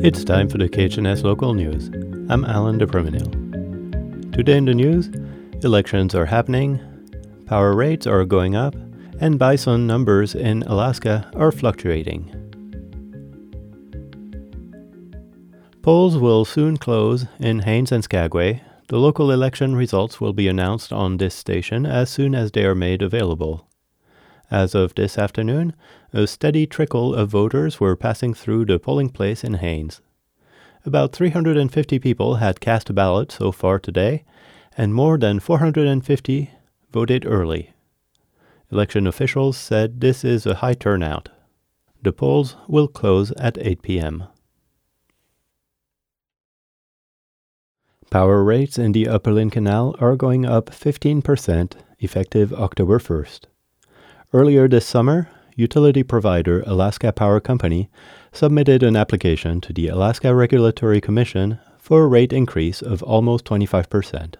It's time for the KHNS local news. I'm Alan DePerminil. Today in the news, elections are happening, power rates are going up, and bison numbers in Alaska are fluctuating. Polls will soon close in Haines and Skagway. The local election results will be announced on this station as soon as they are made available. As of this afternoon, a steady trickle of voters were passing through the polling place in Haines. About 350 people had cast a ballot so far today, and more than 450 voted early. Election officials said this is a high turnout. The polls will close at 8 p.m. Power rates in the Upper Lynn Canal are going up 15% effective October 1st. Earlier this summer, utility provider Alaska Power Company submitted an application to the Alaska Regulatory Commission for a rate increase of almost 25%.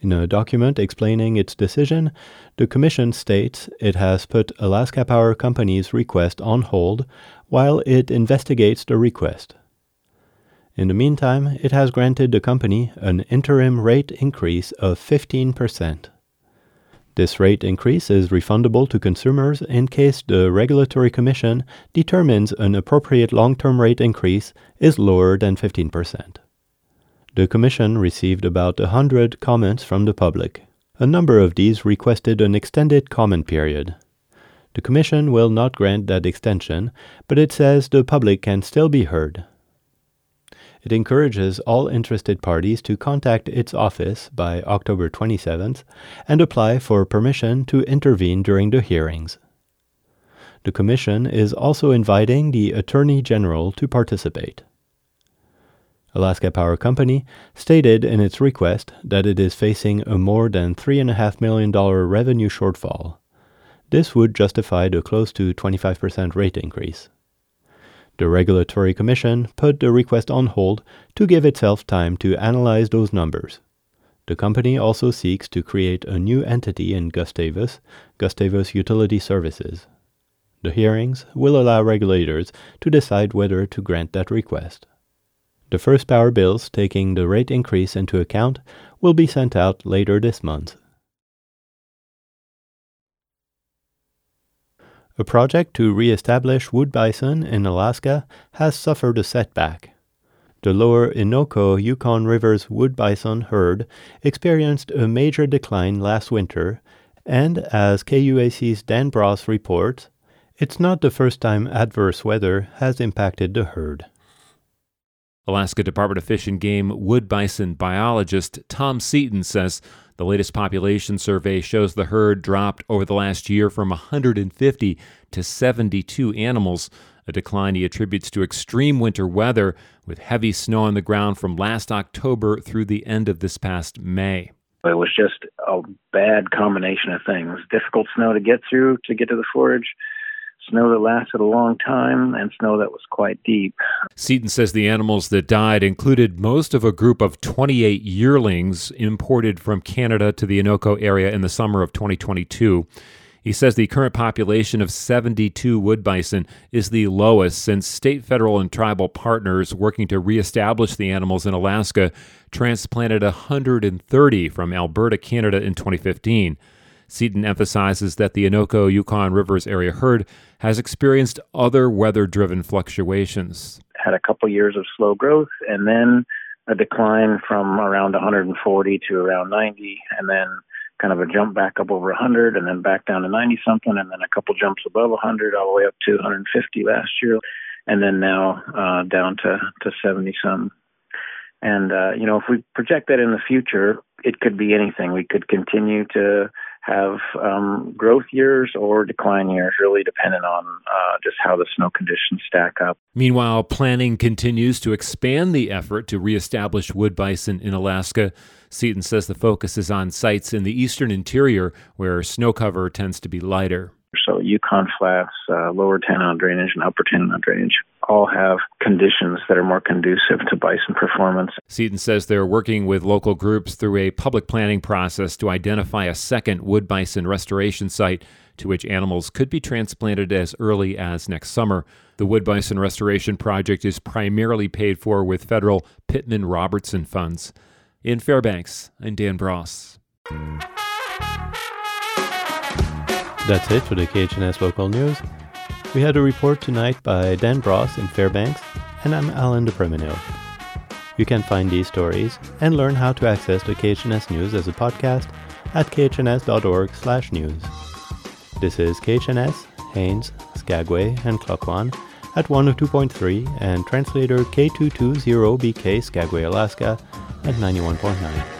In a document explaining its decision, the Commission states it has put Alaska Power Company's request on hold while it investigates the request. In the meantime, it has granted the company an interim rate increase of 15%. This rate increase is refundable to consumers in case the Regulatory Commission determines an appropriate long term rate increase is lower than 15%. The Commission received about a hundred comments from the public. A number of these requested an extended comment period. The Commission will not grant that extension, but it says the public can still be heard. It encourages all interested parties to contact its office by October 27th and apply for permission to intervene during the hearings. The Commission is also inviting the Attorney General to participate. Alaska Power Company stated in its request that it is facing a more than $3.5 million revenue shortfall. This would justify the close to 25% rate increase. The Regulatory Commission put the request on hold to give itself time to analyze those numbers. The company also seeks to create a new entity in Gustavus, Gustavus Utility Services. The hearings will allow regulators to decide whether to grant that request. The first power bills taking the rate increase into account will be sent out later this month. A project to re-establish wood bison in Alaska has suffered a setback. The lower Innoko Yukon River's wood bison herd experienced a major decline last winter, and as KUAC's Dan Bross reports, it's not the first time adverse weather has impacted the herd. Alaska Department of Fish and Game wood bison biologist Tom Seaton says the latest population survey shows the herd dropped over the last year from 150 to 72 animals, a decline he attributes to extreme winter weather with heavy snow on the ground from last October through the end of this past May. It was just a bad combination of things. Difficult snow to get through to get to the forage, snow that lasted a long time, and snow that was quite deep. Seaton says the animals that died included most of a group of 28 yearlings imported from Canada to the Innoko area in the summer of 2022. He says the current population of 72 wood bison is the lowest since state, federal, and tribal partners working to reestablish the animals in Alaska transplanted 130 from Alberta, Canada in 2015. Seaton emphasizes that the Innoko Yukon Rivers area herd has experienced other weather driven fluctuations. Had a couple years of slow growth and then a decline from around 140 to around 90, and then kind of a jump back up over 100, and then back down to 90 something, and then a couple jumps above 100, all the way up to 150 last year, and then now uh, down to, to 70 some. And, uh, you know, if we project that in the future, it could be anything. We could continue to have um, growth years or decline years, really dependent on uh, just how the snow conditions stack up. Meanwhile, planning continues to expand the effort to reestablish wood bison in Alaska. Seaton says the focus is on sites in the eastern interior where snow cover tends to be lighter. So Yukon Flats, uh, lower Tanana drainage, and upper Tanana drainage all have conditions that are more conducive to bison performance. Seaton says they're working with local groups through a public planning process to identify a second wood bison restoration site to which animals could be transplanted as early as next summer. The Wood Bison Restoration Project is primarily paid for with federal Pittman Robertson funds. In Fairbanks, I'm Dan Bross. That's it for the KHNS local news. We had a report tonight by Dan Bross in Fairbanks, and I'm Alan DePrimino. You can find these stories and learn how to access the KHNS news as a podcast at khns.org slash news. This is KHNS, Haines, Skagway, and Klukwan at 102.3 and translator K220BK Skagway, Alaska at 91.9.